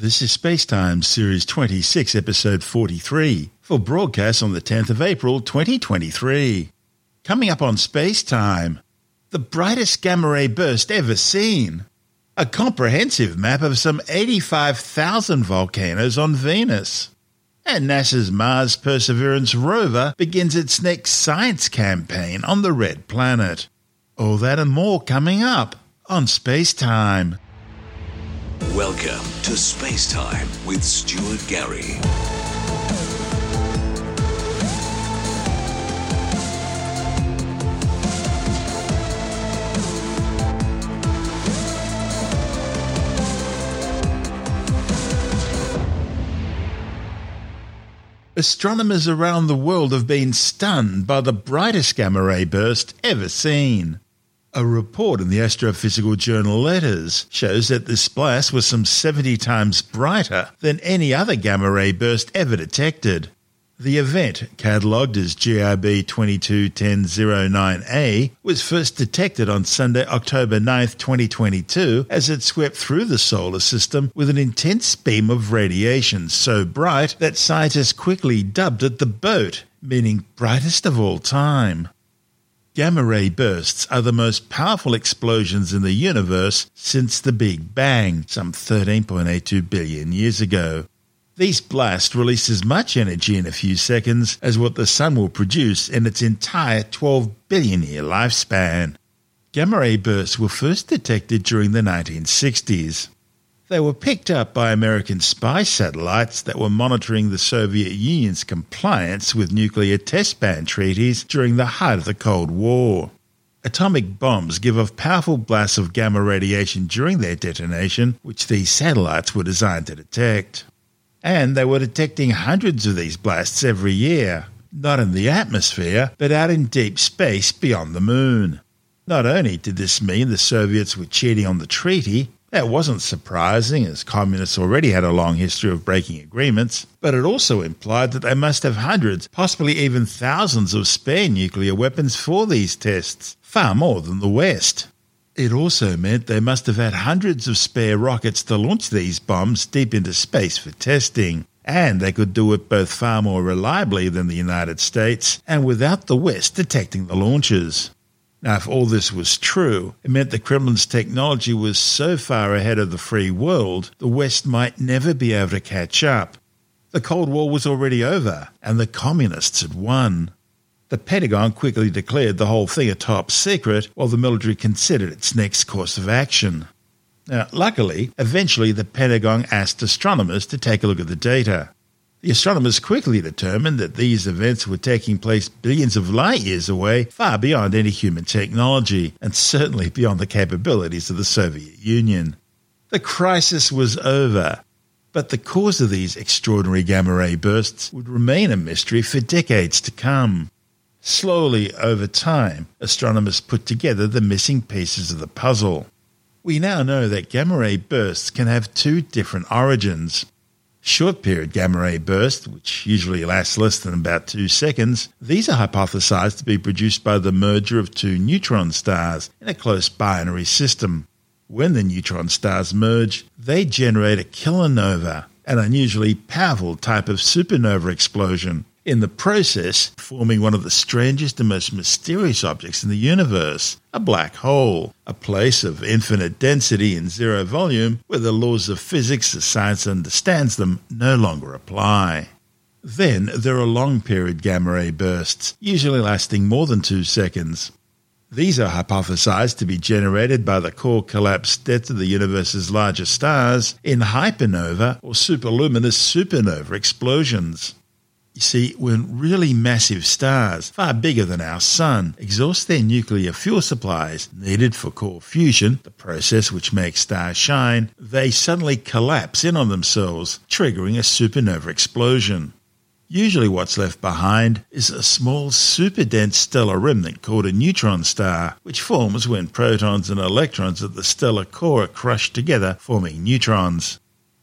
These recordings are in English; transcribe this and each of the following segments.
This is Spacetime Series 26, Episode 43, for broadcast on the 10th of April 2023. Coming up on Spacetime, the brightest gamma ray burst ever seen, a comprehensive map of some 85,000 volcanoes on Venus, and NASA's Mars Perseverance rover begins its next science campaign on the Red Planet. All that and more coming up on Spacetime. Welcome to Space Time with Stuart Gary. Astronomers around the world have been stunned by the brightest gamma ray burst ever seen. A report in the astrophysical journal Letters shows that this blast was some 70 times brighter than any other gamma ray burst ever detected. The event, catalogued as GRB 221009A, was first detected on Sunday, October 9, 2022, as it swept through the solar system with an intense beam of radiation so bright that scientists quickly dubbed it the boat, meaning brightest of all time. Gamma ray bursts are the most powerful explosions in the universe since the Big Bang, some 13.82 billion years ago. These blasts release as much energy in a few seconds as what the Sun will produce in its entire 12 billion year lifespan. Gamma ray bursts were first detected during the 1960s. They were picked up by American spy satellites that were monitoring the Soviet Union's compliance with nuclear test ban treaties during the height of the Cold War. Atomic bombs give off powerful blasts of gamma radiation during their detonation, which these satellites were designed to detect. And they were detecting hundreds of these blasts every year, not in the atmosphere, but out in deep space beyond the moon. Not only did this mean the Soviets were cheating on the treaty, that wasn't surprising, as communists already had a long history of breaking agreements, but it also implied that they must have hundreds, possibly even thousands of spare nuclear weapons for these tests, far more than the West. It also meant they must have had hundreds of spare rockets to launch these bombs deep into space for testing, and they could do it both far more reliably than the United States and without the West detecting the launches. Now, if all this was true, it meant the Kremlin's technology was so far ahead of the free world, the West might never be able to catch up. The Cold War was already over, and the communists had won. The Pentagon quickly declared the whole thing a top secret, while the military considered its next course of action. Now, luckily, eventually the Pentagon asked astronomers to take a look at the data. The astronomers quickly determined that these events were taking place billions of light years away, far beyond any human technology, and certainly beyond the capabilities of the Soviet Union. The crisis was over, but the cause of these extraordinary gamma ray bursts would remain a mystery for decades to come. Slowly, over time, astronomers put together the missing pieces of the puzzle. We now know that gamma ray bursts can have two different origins. Short period gamma ray bursts, which usually last less than about two seconds, these are hypothesized to be produced by the merger of two neutron stars in a close binary system. When the neutron stars merge, they generate a kilonova, an unusually powerful type of supernova explosion, in the process forming one of the strangest and most mysterious objects in the universe a black hole, a place of infinite density and zero volume where the laws of physics as science understands them no longer apply. Then there are long period gamma ray bursts, usually lasting more than two seconds. These are hypothesized to be generated by the core collapse death of the universe's largest stars in hypernova or superluminous supernova explosions. You see, when really massive stars, far bigger than our Sun, exhaust their nuclear fuel supplies needed for core fusion, the process which makes stars shine, they suddenly collapse in on themselves, triggering a supernova explosion. Usually, what's left behind is a small superdense stellar remnant called a neutron star, which forms when protons and electrons at the stellar core are crushed together, forming neutrons.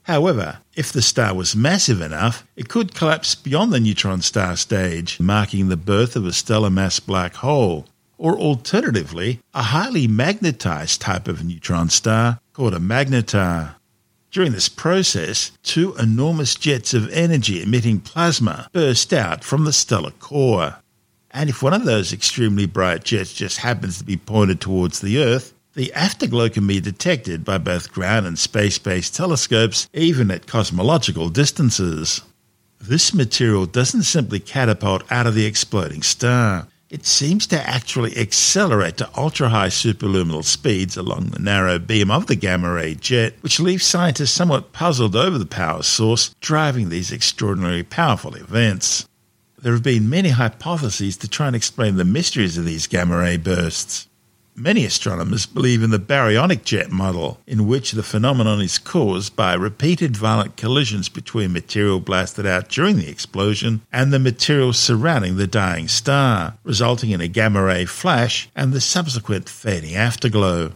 However, if the star was massive enough, it could collapse beyond the neutron star stage, marking the birth of a stellar mass black hole, or alternatively, a highly magnetized type of neutron star called a magnetar. During this process, two enormous jets of energy emitting plasma burst out from the stellar core. And if one of those extremely bright jets just happens to be pointed towards the Earth, the afterglow can be detected by both ground and space based telescopes, even at cosmological distances. This material doesn't simply catapult out of the exploding star. It seems to actually accelerate to ultra high superluminal speeds along the narrow beam of the gamma ray jet, which leaves scientists somewhat puzzled over the power source driving these extraordinarily powerful events. There have been many hypotheses to try and explain the mysteries of these gamma ray bursts. Many astronomers believe in the baryonic jet model, in which the phenomenon is caused by repeated violent collisions between material blasted out during the explosion and the material surrounding the dying star, resulting in a gamma ray flash and the subsequent fading afterglow.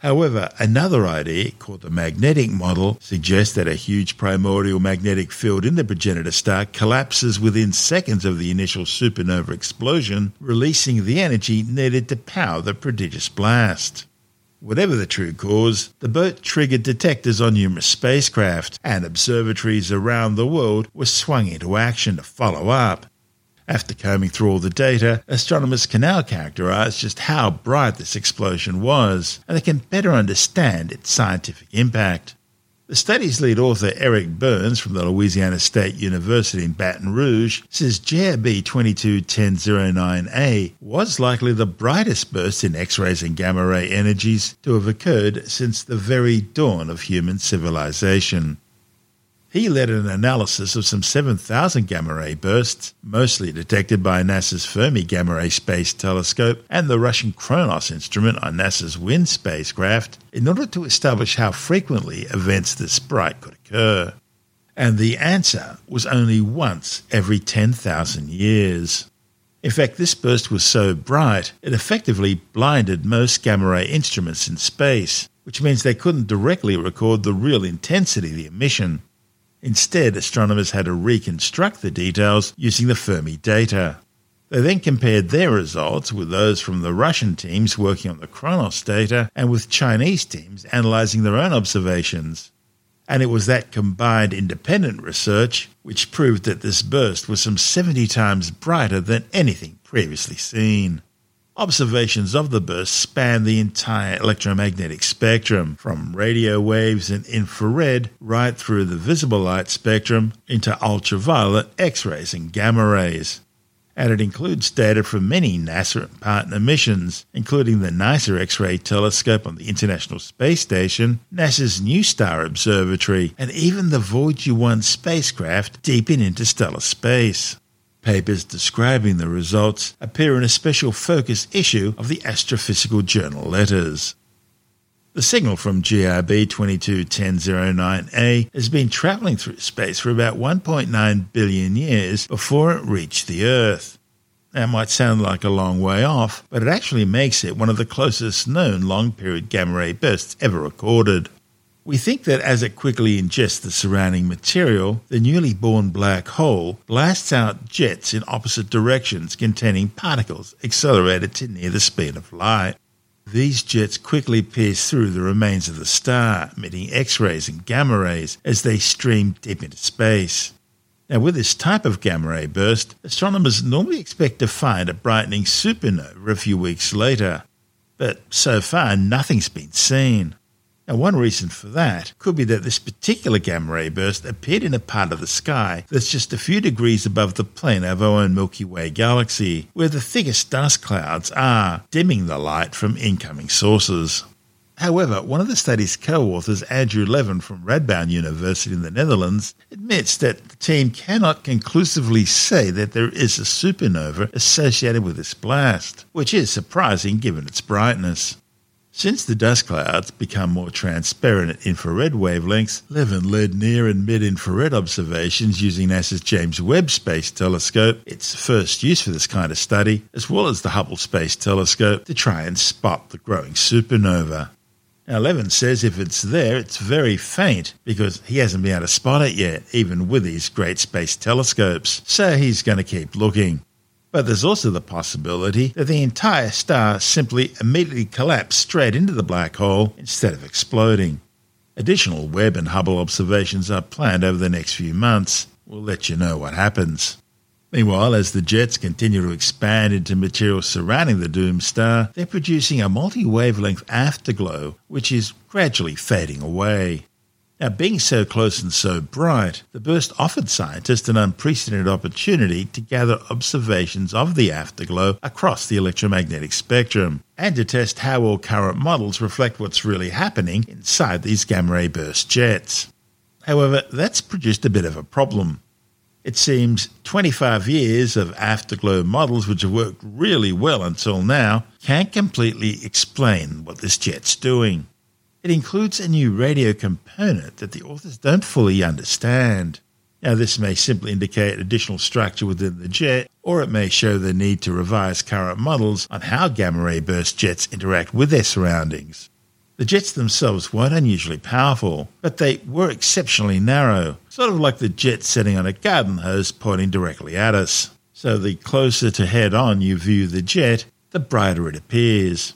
However, another idea, called the magnetic model, suggests that a huge primordial magnetic field in the progenitor star collapses within seconds of the initial supernova explosion, releasing the energy needed to power the prodigious blast. Whatever the true cause, the boat triggered detectors on numerous spacecraft, and observatories around the world were swung into action to follow up. After combing through all the data, astronomers can now characterize just how bright this explosion was, and they can better understand its scientific impact. The study's lead author, Eric Burns from the Louisiana State University in Baton Rouge, says GRB 221009A was likely the brightest burst in X rays and gamma ray energies to have occurred since the very dawn of human civilization. He led an analysis of some 7,000 gamma ray bursts, mostly detected by NASA's Fermi Gamma Ray Space Telescope and the Russian Konus instrument on NASA's WIND spacecraft, in order to establish how frequently events this bright could occur. And the answer was only once every 10,000 years. In fact, this burst was so bright, it effectively blinded most gamma ray instruments in space, which means they couldn't directly record the real intensity of the emission. Instead, astronomers had to reconstruct the details using the Fermi data. They then compared their results with those from the Russian teams working on the Konus data and with Chinese teams analyzing their own observations. And it was that combined independent research which proved that this burst was some 70 times brighter than anything previously seen. Observations of the burst span the entire electromagnetic spectrum, from radio waves and infrared right through the visible light spectrum into ultraviolet, X rays, and gamma rays. And it includes data from many NASA and partner missions, including the NICER X ray telescope on the International Space Station, NASA's NuSTAR Observatory, and even the Voyager 1 spacecraft deep in interstellar space. Papers describing the results appear in a special focus issue of the Astrophysical Journal Letters. The signal from GRB 221009A has been travelling through space for about 1.9 billion years before it reached the Earth. That might sound like a long way off, but it actually makes it one of the closest known long period gamma ray bursts ever recorded. We think that as it quickly ingests the surrounding material, the newly born black hole blasts out jets in opposite directions containing particles accelerated to near the speed of light. These jets quickly pierce through the remains of the star, emitting X rays and gamma rays as they stream deep into space. Now, with this type of gamma ray burst, astronomers normally expect to find a brightening supernova a few weeks later. But so far, nothing's been seen. Now, one reason for that could be that this particular gamma ray burst appeared in a part of the sky that's just a few degrees above the plane of our own Milky Way galaxy, where the thickest dust clouds are, dimming the light from incoming sources. However, one of the study's co-authors, Andrew Levan from Radboud University in the Netherlands, admits that the team cannot conclusively say that there is a supernova associated with this blast, which is surprising given its brightness. Since the dust clouds become more transparent at infrared wavelengths, Levan led near and mid infrared observations using NASA's James Webb Space Telescope, its first use for this kind of study, as well as the Hubble Space Telescope, to try and spot the growing supernova. Now, Levan says if it's there, it's very faint because he hasn't been able to spot it yet, even with these great space telescopes. So he's going to keep looking. But there's also the possibility that the entire star simply immediately collapsed straight into the black hole instead of exploding. Additional Webb and Hubble observations are planned over the next few months. We'll let you know what happens. Meanwhile, as the jets continue to expand into material surrounding the doomed star, they're producing a multi wavelength afterglow, which is gradually fading away. Now, being so close and so bright, the burst offered scientists an unprecedented opportunity to gather observations of the afterglow across the electromagnetic spectrum and to test how all current models reflect what's really happening inside these gamma ray burst jets. However, that's produced a bit of a problem. It seems 25 years of afterglow models, which have worked really well until now, can't completely explain what this jet's doing. It includes a new radio component that the authors don't fully understand. Now, this may simply indicate additional structure within the jet, or it may show the need to revise current models on how gamma ray burst jets interact with their surroundings. The jets themselves weren't unusually powerful, but they were exceptionally narrow, sort of like the jet setting on a garden hose pointing directly at us. So the closer to head on you view the jet, the brighter it appears.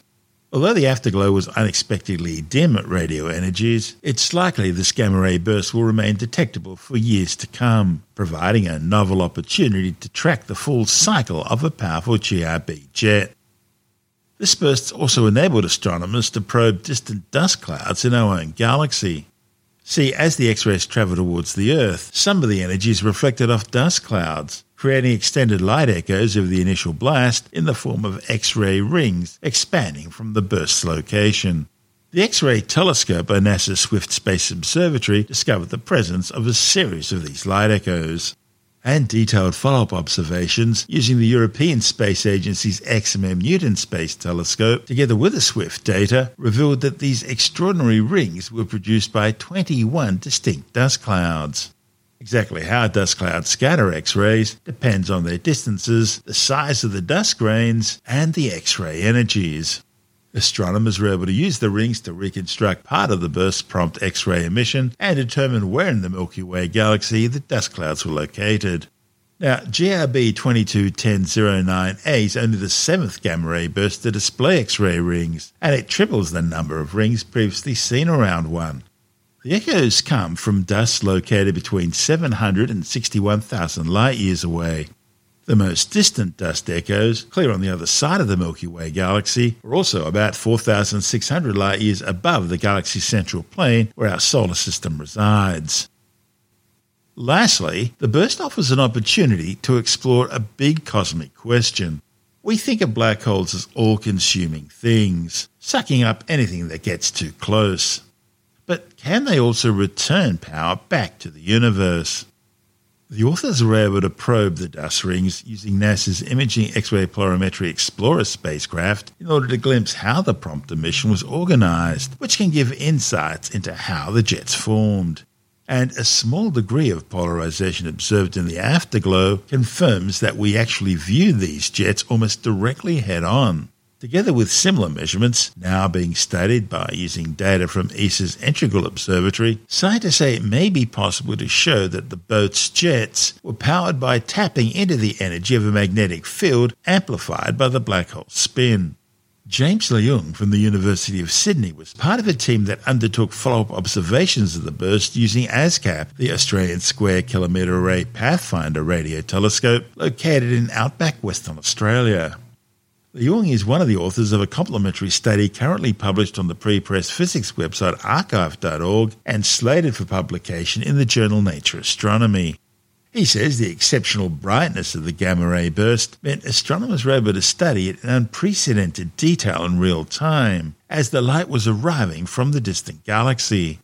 Although the afterglow was unexpectedly dim at radio energies, it's likely this gamma ray burst will remain detectable for years to come, providing a novel opportunity to track the full cycle of a powerful GRB jet. This burst also enabled astronomers to probe distant dust clouds in our own galaxy. See, as the X rays travel towards the Earth, some of the energy is reflected off dust clouds, creating extended light echoes of the initial blast in the form of X ray rings expanding from the burst's location. The X ray telescope by NASA's Swift Space Observatory discovered the presence of a series of these light echoes and detailed follow up observations using the European Space Agency's XMM Newton Space Telescope, together with the SWIFT data, revealed that these extraordinary rings were produced by 21 distinct dust clouds. Exactly how dust clouds scatter X rays depends on their distances, the size of the dust grains, and the X ray energies. Astronomers were able to use the rings to reconstruct part of the burst's prompt X ray emission and determine where in the Milky Way galaxy the dust clouds were located. Now, GRB 221009A is only the seventh gamma ray burst to display X ray rings, and it triples the number of rings previously seen around one. The echoes come from dust located between 700 and 61,000 light years away. The most distant dust echoes, clear on the other side of the Milky Way galaxy, are also about 4,600 light years above the galaxy's central plane where our solar system resides. Lastly, the burst offers an opportunity to explore a big cosmic question. We think of black holes as all consuming things, sucking up anything that gets too close. But can they also return power back to the universe? The authors were able to probe the dust rings using NASA's Imaging X-ray Polarimetry Explorer spacecraft in order to glimpse how the prompt emission was organized, which can give insights into how the jets formed. And a small degree of polarization observed in the afterglow confirms that we actually view these jets almost directly head on. Together with similar measurements now being studied by using data from ESA's Integral Observatory, scientists say it may be possible to show that the boat's jets were powered by tapping into the energy of a magnetic field amplified by the black hole spin. James Leung from the University of Sydney was part of a team that undertook follow up observations of the burst using ASKAP, the Australian Square Kilometre Array Pathfinder radio telescope located in outback Western Australia. Leung is one of the authors of a complementary study currently published on the pre-press physics website arXiv.org and slated for publication in the journal Nature Astronomy. He says the exceptional brightness of the gamma ray burst meant astronomers were able to study it in unprecedented detail in real time as the light was arriving from the distant galaxy.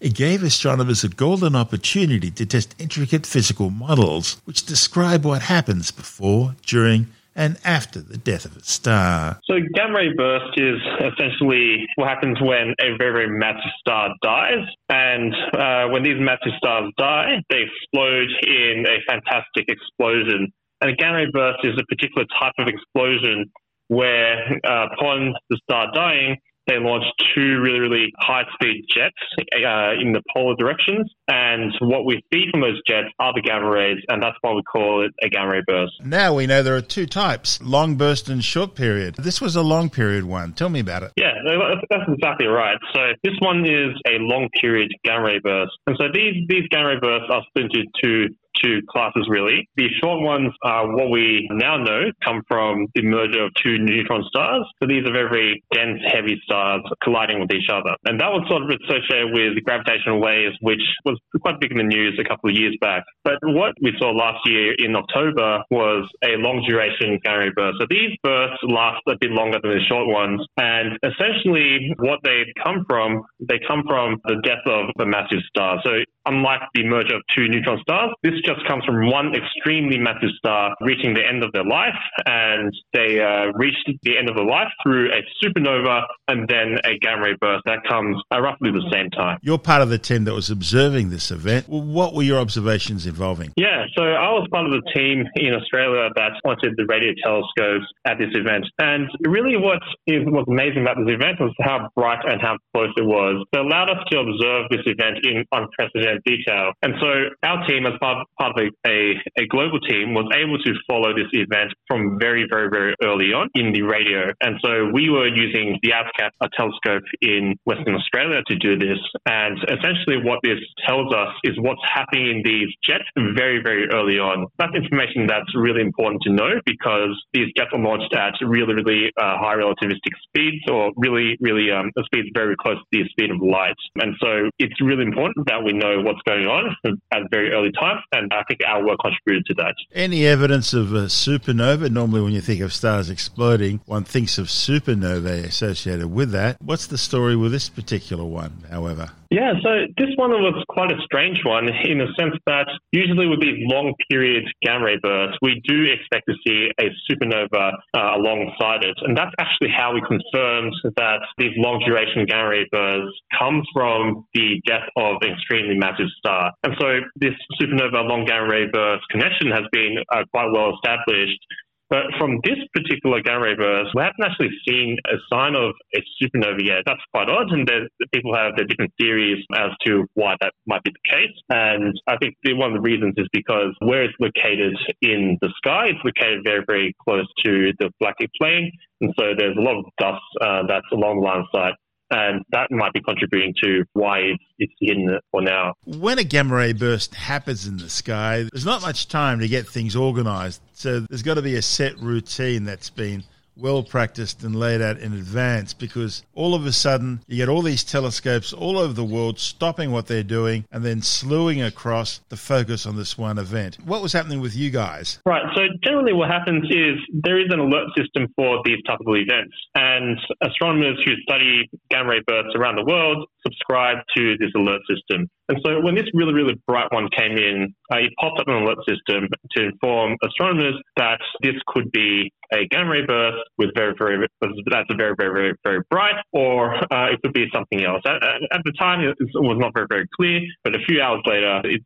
It gave astronomers a golden opportunity to test intricate physical models which describe what happens before, during, and after the death of a star. So, gamma ray burst is essentially what happens when a very, very massive star dies. And uh, when these massive stars die, they explode in a fantastic explosion. And a gamma ray burst is a particular type of explosion where, uh, upon the star dying, they launched two really, really high speed jets uh, in the polar directions. And what we see from those jets are the gamma rays, and that's why we call it a gamma ray burst. Now we know there are two types long burst and short period. This was a long period one. Tell me about it. Yeah, that's exactly right. So this one is a long period gamma ray burst. And so these, these gamma ray bursts are split into two two classes really. The short ones are what we now know come from the merger of two neutron stars. So these are very, dense, heavy stars colliding with each other. And that was sort of associated with gravitational waves, which was quite big in the news a couple of years back. But what we saw last year in October was a long duration gamma burst. So these bursts last a bit longer than the short ones. And essentially what they come from, they come from the death of a massive star. So unlike the merger of two neutron stars, this just comes from one extremely massive star reaching the end of their life, and they uh, reached the end of their life through a supernova and then a gamma ray burst that comes at roughly the same time. You're part of the team that was observing this event. What were your observations involving? Yeah, so I was part of the team in Australia that pointed the radio telescopes at this event, and really what is was amazing about this event was how bright and how close it was. It allowed us to observe this event in unprecedented detail, and so our team, as part, part of a, a, a global team was able to follow this event from very, very, very early on in the radio. And so we were using the ASKAP telescope in Western Australia to do this. And essentially what this tells us is what's happening in these jets very, very early on. That's information that's really important to know because these jets are launched at really, really uh, high relativistic speeds or really, really um, speeds very close to the speed of light. And so it's really important that we know what's going on at very early time. And I think our work contributed to that. Any evidence of a supernova? Normally, when you think of stars exploding, one thinks of supernovae associated with that. What's the story with this particular one, however? Yeah, so this one was quite a strange one in the sense that usually with these long period gamma ray bursts, we do expect to see a supernova uh, alongside it. And that's actually how we confirmed that these long duration gamma ray bursts come from the death of an extremely massive star. And so this supernova long gamma ray burst connection has been uh, quite well established but from this particular gamma ray burst, we haven't actually seen a sign of a supernova yet. That's quite odd, and people have their different theories as to why that might be the case. And I think one of the reasons is because where it's located in the sky, it's located very, very close to the galactic plane, and so there's a lot of dust uh, that's along the line of sight and that might be contributing to why it's hidden for now. When a gamma ray burst happens in the sky, there's not much time to get things organized. So there's got to be a set routine that's been well practiced and laid out in advance because all of a sudden you get all these telescopes all over the world stopping what they're doing and then slewing across the focus on this one event. What was happening with you guys? Right. So generally what happens is there is an alert system for these type of events and astronomers who study gamma ray bursts around the world subscribe to this alert system. And so when this really, really bright one came in, uh, it popped up an alert system to inform astronomers that this could be a gamma ray burst with very, very, that's a very, very, very, very bright, or uh, it could be something else. At, at, the time, it was not very, very clear, but a few hours later, it's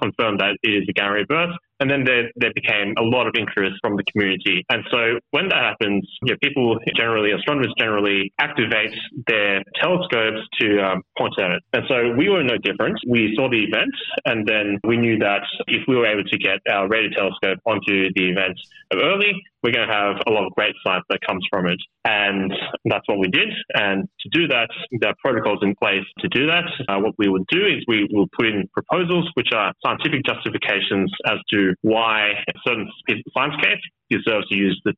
confirmed that it is a gamma ray burst. And then there, there became a lot of interest from the community. And so when that happens, you know, people generally, astronomers generally activate their telescopes to um, point at it. And so we were no different. We saw the event and then we knew that if we were able to get our radio telescope onto the event early, we're going to have a lot of great science that comes from it. And that's what we did. And to do that, there are protocols in place to do that. Uh, what we would do is we will put in proposals, which are scientific justifications as to why a certain science case deserves to use the,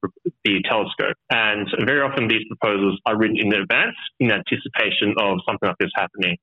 the telescope. And very often these proposals are written in advance in anticipation of something like this happening.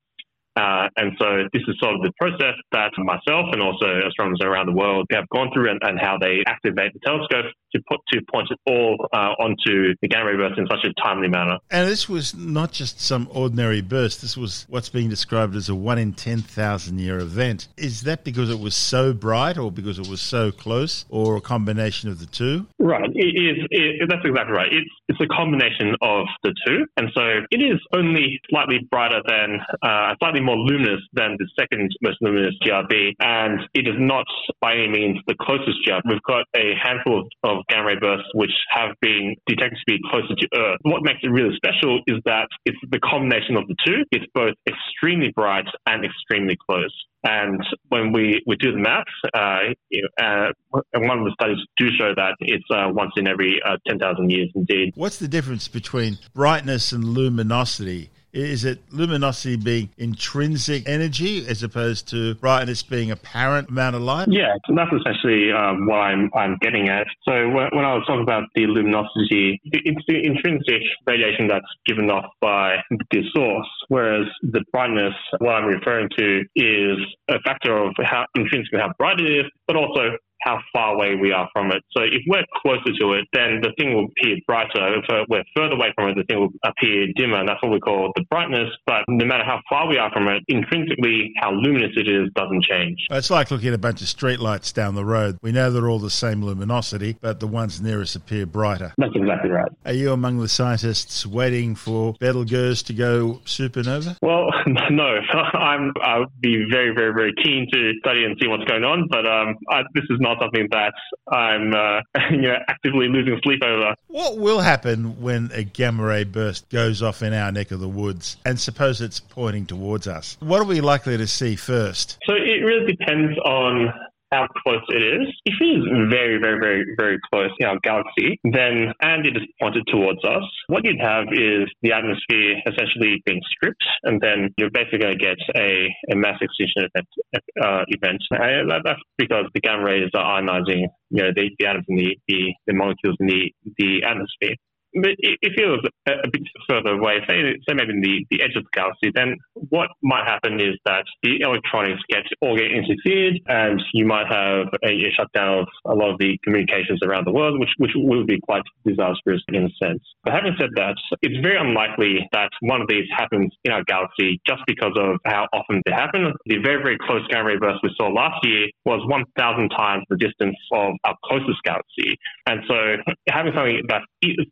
Uh, and so this is sort of the process that myself and also astronomers around the world have gone through and, and how they activate the telescope to put to point it all uh, onto the gamma ray burst in such a timely manner. And this was not just some ordinary burst. This was what's being described as a one in ten thousand year event. Is that because it was so bright, or because it was so close, or a combination of the two? Right. It is. It, that's exactly right. It's it's a combination of the two, and so it is only slightly brighter than, uh, slightly more luminous than the second most luminous GRB, and it is not by any means the closest GRB. We've got a handful of, of gamma ray bursts which have been detected to be closer to Earth. What makes it really special is that it's the combination of the two. It's both extremely bright and extremely close. And when we, we do the maths, uh, uh, one of the studies do show that it's uh, once in every uh, 10,000 years indeed. What's the difference between brightness and luminosity? Is it luminosity being intrinsic energy as opposed to brightness being apparent amount of light? Yeah, that's essentially um, what I'm, I'm getting at. So when, when I was talking about the luminosity, it's the intrinsic radiation that's given off by the source, whereas the brightness, what I'm referring to, is a factor of how intrinsically how bright it is, but also how far away we are from it. So if we're closer to it, then the thing will appear brighter. If we're further away from it, the thing will appear dimmer. And that's what we call the brightness. But no matter how far we are from it, intrinsically, how luminous it is doesn't change. It's like looking at a bunch of streetlights down the road. We know they're all the same luminosity, but the ones nearest appear brighter. That's exactly right. Are you among the scientists waiting for Betelgeuse to go supernova? Well, no. I'm, I'll be very, very, very keen to study and see what's going on, but um, I, this is not not something that I'm uh, you know actively losing sleep over. What will happen when a gamma ray burst goes off in our neck of the woods, and suppose it's pointing towards us? What are we likely to see first? So it really depends on how close it is. If it is very, very, very, very close in our galaxy, then and it is pointed towards us, what you'd have is the atmosphere essentially being stripped, and then you're basically going to get a, a mass extinction event. Uh, event. And that's because the gamma rays are ionizing, you know, the, the atoms and the, the, the molecules in the, the atmosphere if it was a, bit further away, say, say maybe in the, the edge of the galaxy, then what might happen is that the electronics get all get interfered, and you might have a, a shutdown of a lot of the communications around the world, which which will be quite disastrous in a sense. But having said that, it's very unlikely that one of these happens in our galaxy just because of how often they happen. The very very close gamma ray burst we saw last year was 1,000 times the distance of our closest galaxy, and so having something that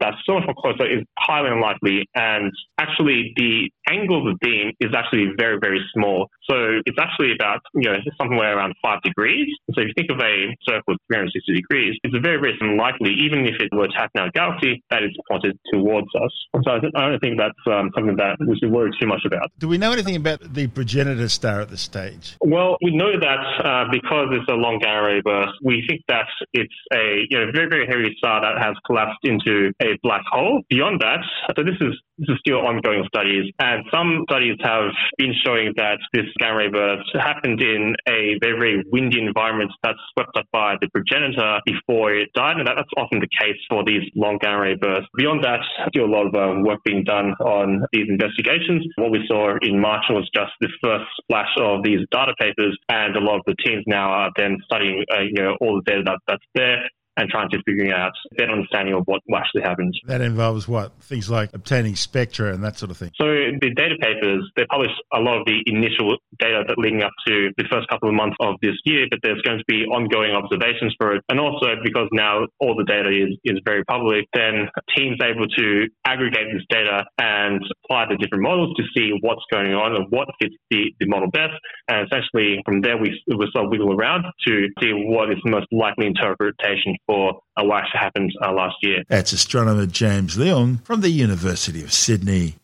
that's so much more closer is highly unlikely. And actually, the angle of the beam is actually very, very small. So it's actually about, you know, somewhere around five degrees. So if you think of a circle of 360 degrees, it's very, very unlikely, even if it were to happen in our galaxy, that it's pointed towards us. So I, th- I don't think that's um, something that we should worry too much about. Do we know anything about the progenitor star at this stage? Well, we know that uh, because it's a long gamma ray burst, we think that it's a you know very, very heavy star that has collapsed into a black hole. Beyond that, so this is this is still ongoing studies, and some studies have been showing that this gamma ray burst happened in a very, very windy environment that's swept up by the progenitor before it died, and that's often the case for these long gamma ray bursts. Beyond that, still a lot of uh, work being done on these investigations. What we saw in March was just the first splash of these data papers, and a lot of the teams now are then studying, uh, you know, all the data that, that's there and trying to figure out a better understanding of what actually happens. That involves what? Things like obtaining spectra and that sort of thing. So the data papers, they publish a lot of the initial data that leading up to the first couple of months of this year, but there's going to be ongoing observations for it. And also because now all the data is, is very public, then teams able to aggregate this data and apply the different models to see what's going on and what fits the, the model best. And essentially from there we, we sort of wiggle around to see what is the most likely interpretation for what that happened uh, last year. That's astronomer James Leung from the University of Sydney.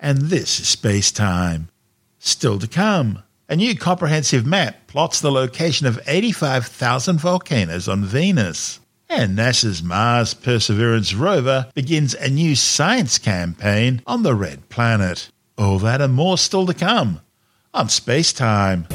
And this is Space Time. Still to come. A new comprehensive map plots the location of 85,000 volcanoes on Venus. And NASA's Mars Perseverance rover begins a new science campaign on the Red Planet. All that and more still to come on Space Time.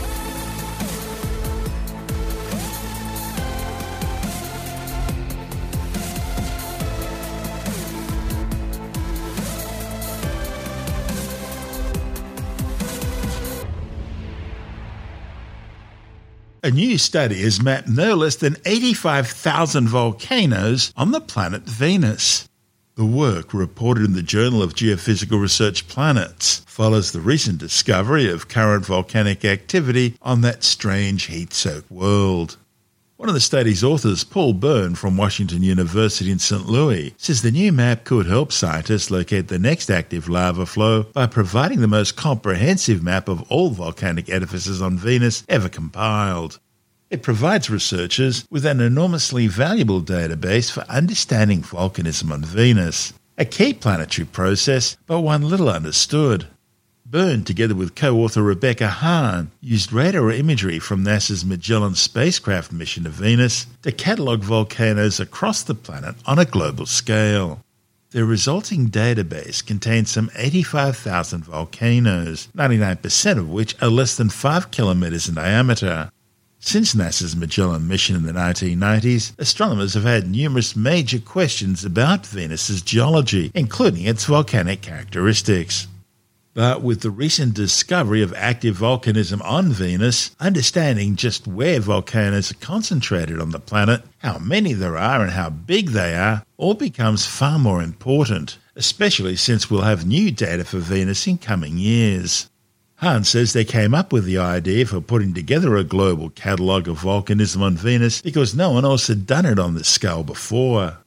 A new study has mapped no less than 85,000 volcanoes on the planet Venus. The work, reported in the Journal of Geophysical Research Planets, follows the recent discovery of current volcanic activity on that strange heat soaked world. One of the study's authors, Paul Byrne from Washington University in St. Louis, says the new map could help scientists locate the next active lava flow by providing the most comprehensive map of all volcanic edifices on Venus ever compiled. It provides researchers with an enormously valuable database for understanding volcanism on Venus, a key planetary process, but one little understood. Byrne, together with co author Rebecca Hahn, used radar imagery from NASA's Magellan spacecraft mission to Venus to catalogue volcanoes across the planet on a global scale. The resulting database contains some 85,000 volcanoes, 99% of which are less than 5 kilometres in diameter. Since NASA's Magellan mission in the 1990s, astronomers have had numerous major questions about Venus's geology, including its volcanic characteristics. But with the recent discovery of active volcanism on Venus, understanding just where volcanoes are concentrated on the planet, how many there are, and how big they are, all becomes far more important, especially since we'll have new data for Venus in coming years. Hahn says they came up with the idea for putting together a global catalogue of volcanism on Venus because no one else had done it on this scale before.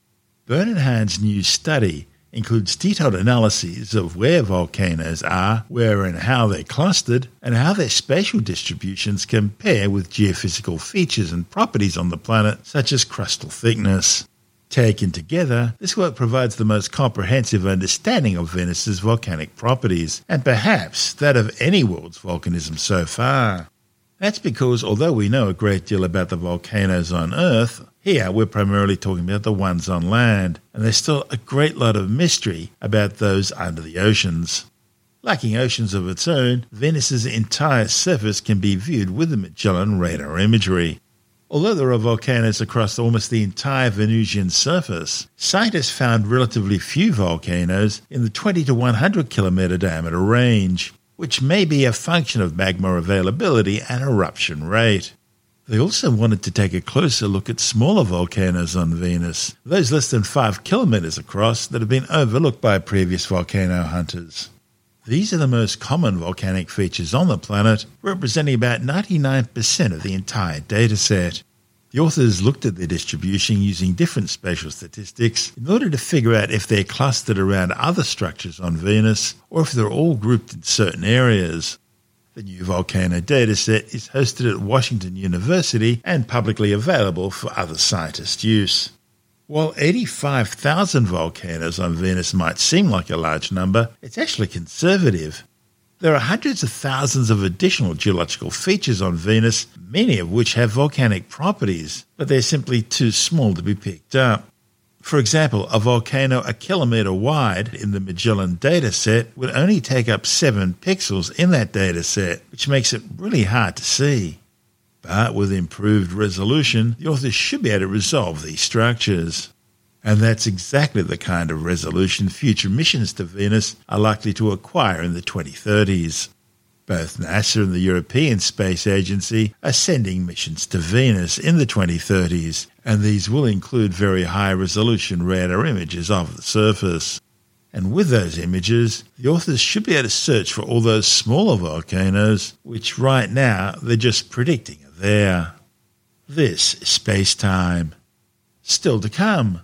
Byrne and Hahn's new study includes detailed analyses of where volcanoes are, where and how they're clustered, and how their spatial distributions compare with geophysical features and properties on the planet, such as crustal thickness. Taken together, this work provides the most comprehensive understanding of Venus's volcanic properties, and perhaps that of any world's volcanism so far. That's because although we know a great deal about the volcanoes on Earth, here we're primarily talking about the ones on land, and there's still a great lot of mystery about those under the oceans. Lacking oceans of its own, Venus's entire surface can be viewed with the Magellan radar imagery. Although there are volcanoes across almost the entire Venusian surface, scientists found relatively few volcanoes in the 20 to 100 kilometer diameter range, which may be a function of magma availability and eruption rate. They also wanted to take a closer look at smaller volcanoes on Venus, those less than 5 kilometers across that have been overlooked by previous volcano hunters. These are the most common volcanic features on the planet, representing about 99% of the entire dataset. The authors looked at their distribution using different spatial statistics in order to figure out if they're clustered around other structures on Venus or if they're all grouped in certain areas. The new volcano dataset is hosted at Washington University and publicly available for other scientists' use. While 85,000 volcanoes on Venus might seem like a large number, it's actually conservative. There are hundreds of thousands of additional geological features on Venus, many of which have volcanic properties, but they're simply too small to be picked up. For example, a volcano a kilometre wide in the Magellan dataset would only take up 7 pixels in that dataset, which makes it really hard to see. But with improved resolution, the authors should be able to resolve these structures. And that's exactly the kind of resolution future missions to Venus are likely to acquire in the 2030s. Both NASA and the European Space Agency are sending missions to Venus in the 2030s, and these will include very high resolution radar images of the surface. And with those images, the authors should be able to search for all those smaller volcanoes, which right now they're just predicting there. This is space time. Still to come.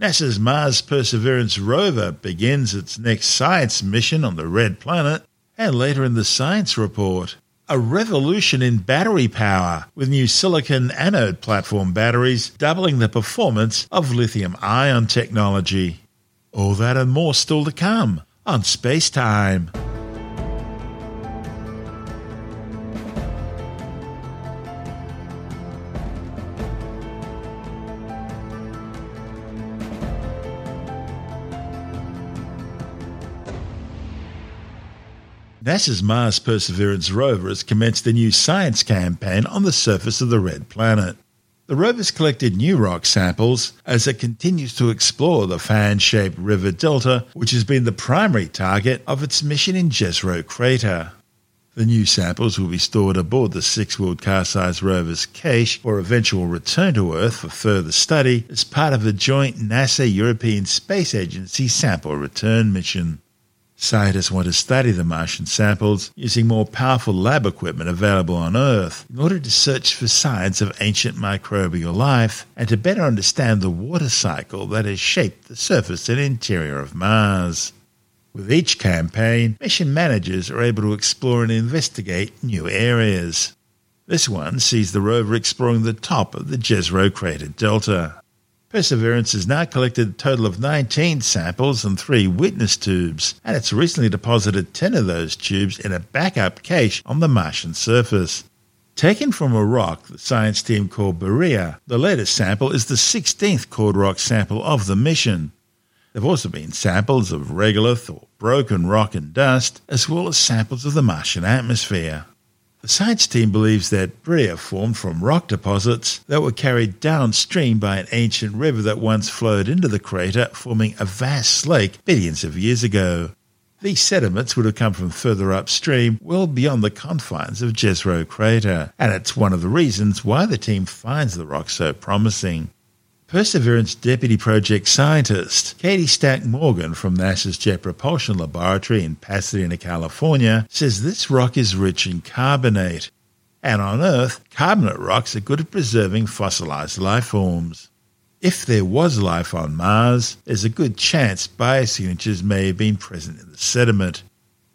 NASA's Mars Perseverance rover begins its next science mission on the red planet, and later in the science report, a revolution in battery power with new silicon anode platform batteries doubling the performance of lithium ion technology. All that and more still to come on Space Time. NASA's Mars Perseverance rover has commenced a new science campaign on the surface of the red planet. The rover's collected new rock samples as it continues to explore the fan shaped river delta, which has been the primary target of its mission in Jezero Crater. The new samples will be stored aboard the six wheeled car sized rover's cache for eventual return to Earth for further study as part of a joint NASA European Space Agency sample return mission. Scientists want to study the Martian samples using more powerful lab equipment available on Earth in order to search for signs of ancient microbial life and to better understand the water cycle that has shaped the surface and interior of Mars. With each campaign, mission managers are able to explore and investigate new areas. This one sees the rover exploring the top of the Jezero crater delta. Perseverance has now collected a total of 19 samples and three witness tubes, and it's recently deposited 10 of those tubes in a backup cache on the Martian surface. Taken from a rock the science team called Berea, the latest sample is the 16th core rock sample of the mission. There have also been samples of regolith or broken rock and dust, as well as samples of the Martian atmosphere. The science team believes that Berea formed from rock deposits that were carried downstream by an ancient river that once flowed into the crater, forming a vast lake billions of years ago. These sediments would have come from further upstream, well beyond the confines of Jezero crater, and it's one of the reasons why the team finds the rock so promising. Perseverance Deputy Project Scientist Katie Stack Morgan from NASA's Jet Propulsion Laboratory in Pasadena, California, says this rock is rich in carbonate. And on Earth, carbonate rocks are good at preserving fossilized life forms. If there was life on Mars, there's a good chance biosignatures may have been present in the sediment.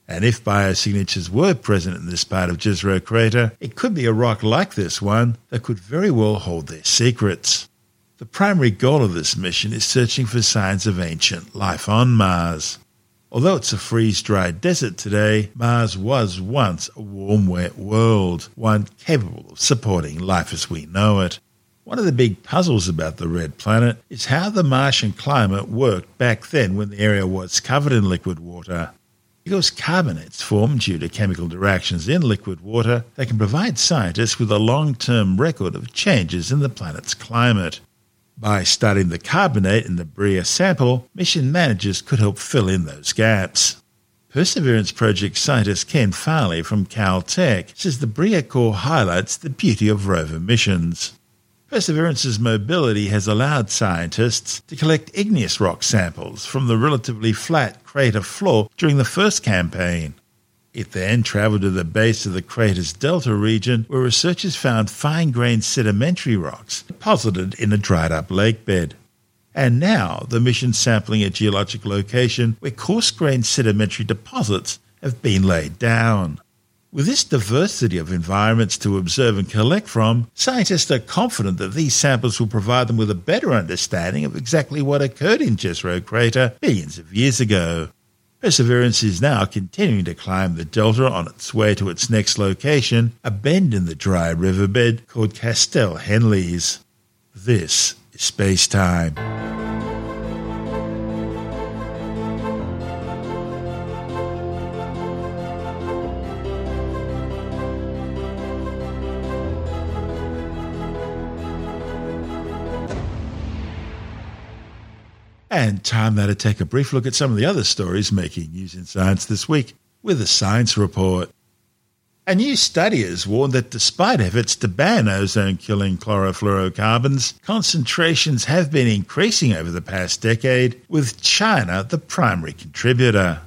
And if biosignatures were present in this part of Jezero crater, it could be a rock like this one that could very well hold their secrets. The primary goal of this mission is searching for signs of ancient life on Mars. Although it's a freeze dried desert today, Mars was once a warm, wet world, one capable of supporting life as we know it. One of the big puzzles about the red planet is how the Martian climate worked back then when the area was covered in liquid water. Because carbonates form due to chemical reactions in liquid water, they can provide scientists with a long term record of changes in the planet's climate. By studying the carbonate in the Berea sample, mission managers could help fill in those gaps. Perseverance Project scientist Ken Farley from Caltech says the Berea core highlights the beauty of rover missions. Perseverance's mobility has allowed scientists to collect igneous rock samples from the relatively flat crater floor during the first campaign. It then travelled to the base of the crater's delta region, where researchers found fine grained sedimentary rocks deposited in a dried up lake bed. And now the mission's sampling a geologic location where coarse grained sedimentary deposits have been laid down. With this diversity of environments to observe and collect from, scientists are confident that these samples will provide them with a better understanding of exactly what occurred in Jezero crater billions of years ago. Perseverance is now continuing to climb the delta on its way to its next location, a bend in the dry riverbed called Castell Henllys. This is space time. And time now to take a brief look at some of the other stories making news in science this week with a science report. A new study has warned that despite efforts to ban ozone killing chlorofluorocarbons, concentrations have been increasing over the past decade, with China the primary contributor.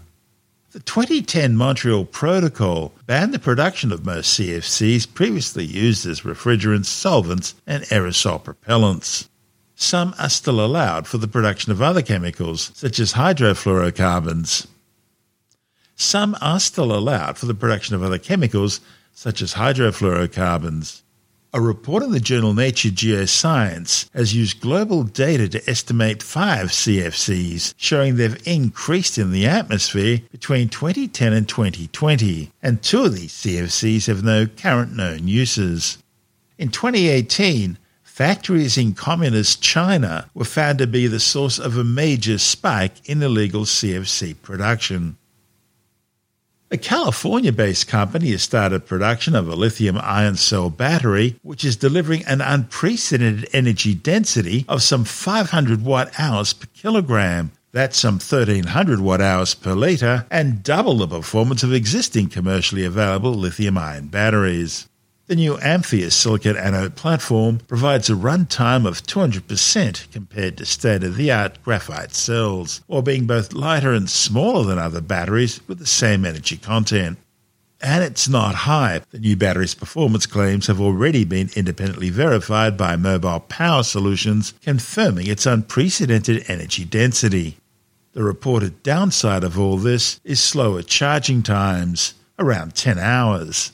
The 2010 Montreal Protocol banned the production of most CFCs previously used as refrigerants, solvents, and aerosol propellants. Some are still allowed for the production of other chemicals, such as hydrofluorocarbons. Some are still allowed for the production of other chemicals, such as hydrofluorocarbons. A report in the journal Nature Geoscience has used global data to estimate five CFCs, showing they've increased in the atmosphere between 2010 and 2020, and two of these CFCs have no current known uses. In 2018, Factories in communist China were found to be the source of a major spike in illegal CFC production. A California based company has started production of a lithium ion cell battery, which is delivering an unprecedented energy density of some 500 watt hours per kilogram. That's some 1300 watt hours per litre and double the performance of existing commercially available lithium ion batteries. The new Amprius silicon anode platform provides a runtime of 200% compared to state of the art graphite cells, while being both lighter and smaller than other batteries with the same energy content. And it's not hype. The new battery's performance claims have already been independently verified by Mobile Power Solutions, confirming its unprecedented energy density. The reported downside of all this is slower charging times, around 10 hours.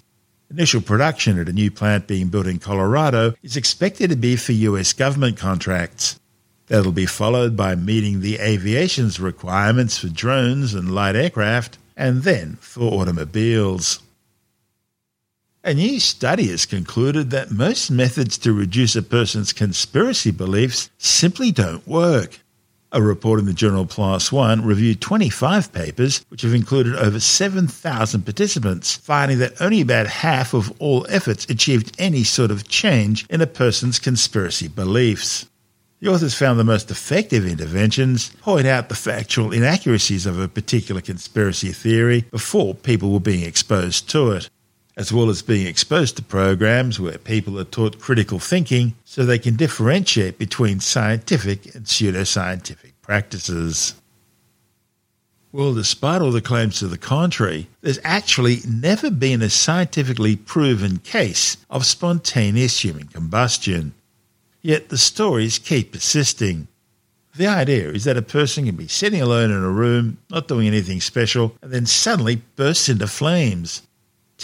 Initial production at a new plant being built in Colorado is expected to be for US government contracts. That'll be followed by meeting the aviation's requirements for drones and light aircraft, and then for automobiles. A new study has concluded that most methods to reduce a person's conspiracy beliefs simply don't work. A report in the journal PLOS One reviewed 25 papers, which have included over 7,000 participants, finding that only about half of all efforts achieved any sort of change in a person's conspiracy beliefs. The authors found the most effective interventions point out the factual inaccuracies of a particular conspiracy theory before people were being exposed to it as well as being exposed to programs where people are taught critical thinking so they can differentiate between scientific and pseudoscientific practices. Well, despite all the claims to the contrary, there's actually never been a scientifically proven case of spontaneous human combustion. Yet the stories keep persisting. The idea is that a person can be sitting alone in a room, not doing anything special, and then suddenly bursts into flames.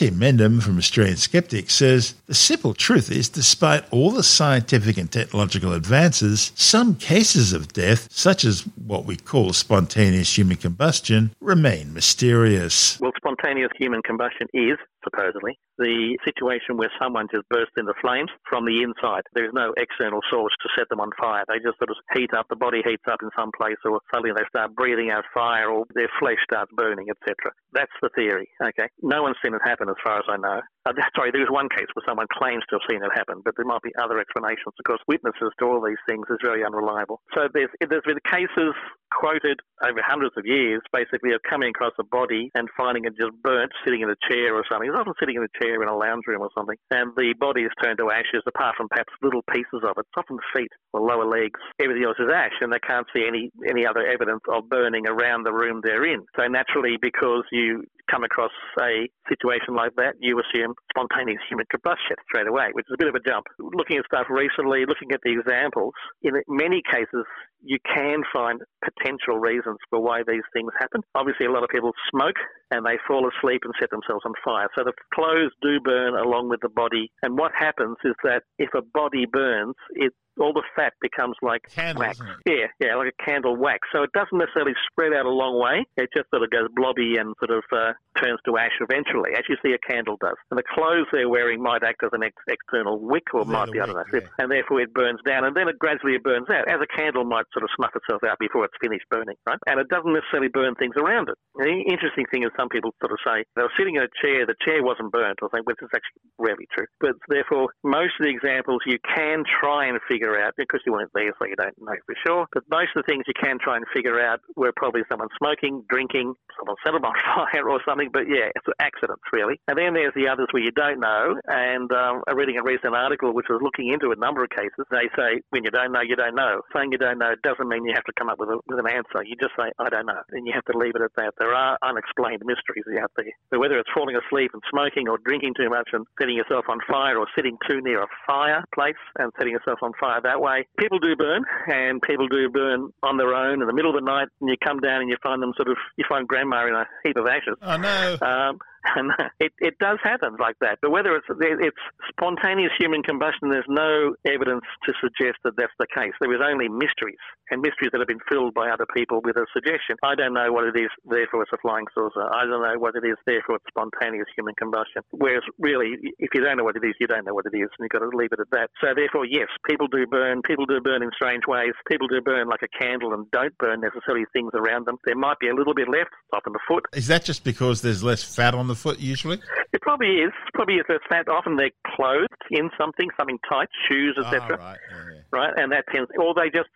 Tim Mendham from Australian Skeptics says the simple truth is, despite all the scientific and technological advances, some cases of death, such as what we call spontaneous human combustion, remain mysterious. Well, spontaneous human combustion is, supposedly, the situation where someone just bursts into flames from the inside. There's no external source to set them on fire. They just sort of heat up, the body heats up in some place, or suddenly they start breathing out fire, or their flesh starts burning, etc. That's the theory. Okay, no one's seen it happen, as far as I know. Uh, sorry, there was one case where someone claims to have seen it happen, but there might be other explanations because witnesses to all these things is very unreliable. So there's there's been cases quoted over hundreds of years, basically, of coming across a body and finding it just burnt, sitting in a chair or something. It's often sitting in a chair in a lounge room or something, and the body is turned to ashes, apart from perhaps little pieces of it. It's often feet or lower legs. Everything else is ash, and they can't see any any other evidence of burning around the room they're in. So naturally, because you come across a situation like that, you assume spontaneous human combustion straight away, which is a bit of a jump. Looking at stuff recently, looking at the examples, in many cases, you can find potential reasons for why these things happen. Obviously, a lot of people smoke and they fall asleep and set themselves on fire. So the clothes do burn along with the body. And what happens is that if a body burns, it all the fat becomes like Candle, wax. Yeah, yeah, like a candle wax. So it doesn't necessarily spread out a long way. It just sort of goes blobby and sort of uh, turns to ash eventually, as you see a candle does. And the clothes they're wearing might act as an ex- external wick, or might be, I don't know, yeah. and therefore it burns down, and then it gradually burns out, as a candle might sort of snuff itself out before it's finished burning, right? And it doesn't necessarily burn things around it. The interesting thing is some people sort of say they were sitting in a chair, the chair wasn't burnt, or something, which is actually rarely true. But therefore, most of the examples you can try and figure out because you weren't there, so you don't know for sure. But most of the things you can try and figure out were probably someone smoking, drinking, someone set them on fire or something. But yeah, it's accidents really. And then there's the others where you don't know. And um, reading a recent article which was looking into a number of cases. They say when you don't know, you don't know. Saying you don't know doesn't mean you have to come up with, a, with an answer. You just say I don't know, and you have to leave it at that. There are unexplained mysteries out there. So whether it's falling asleep and smoking or drinking too much and setting yourself on fire or sitting too near a fireplace and setting yourself on fire that way, people do burn, and people do burn on their own in the middle of the night, and you come down and you find them sort of, you find grandma in a heap of ashes. Oh no! Um, and it, it does happen like that. But whether it's it's spontaneous human combustion, there's no evidence to suggest that that's the case. There is only mysteries, and mysteries that have been filled by other people with a suggestion. I don't know what it is, therefore it's a flying saucer. I don't know what it is, therefore it's spontaneous human combustion. Whereas really, if you don't know what it is, you don't know what it is, and you've got to leave it at that. So therefore, yes, people do burn. People do burn in strange ways. People do burn like a candle and don't burn necessarily things around them. There might be a little bit left, often the foot. Is that just because there's less fat on the foot usually? It probably is. Probably is. There's fat. Often they're clothed in something, something tight, shoes, etc. Oh, ah, right. Yeah, yeah. right, and that tends, or they just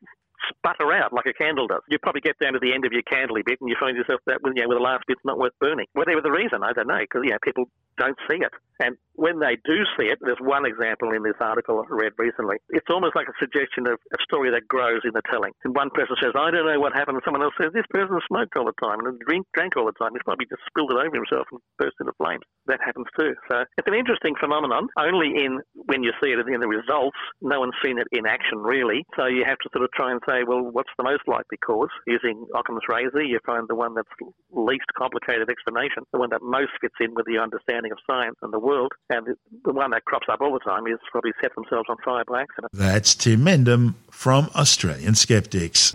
sputter out like a candle does. You probably get down to the end of your candly bit and you find yourself that you know, with the last bit's not worth burning. Whatever the reason, I don't know, because you know people don't see it. And when they do see it, there's one example in this article I read recently. It's almost like a suggestion of a story that grows in the telling. And one person says, I don't know what happened. And someone else says, this person smoked all the time and drink, drank all the time. He's probably just spilled it over himself and burst into flames. That happens too. So it's an interesting phenomenon. Only in when you see it in the results, no one's seen it in action really. So you have to sort of try and say, say, well, what's the most likely cause? Using Occam's razor, you find the one that's least complicated explanation, the one that most fits in with your understanding of science and the world, and the one that crops up all the time is probably set themselves on fire by accident. That's Tim Mendham from Australian Skeptics.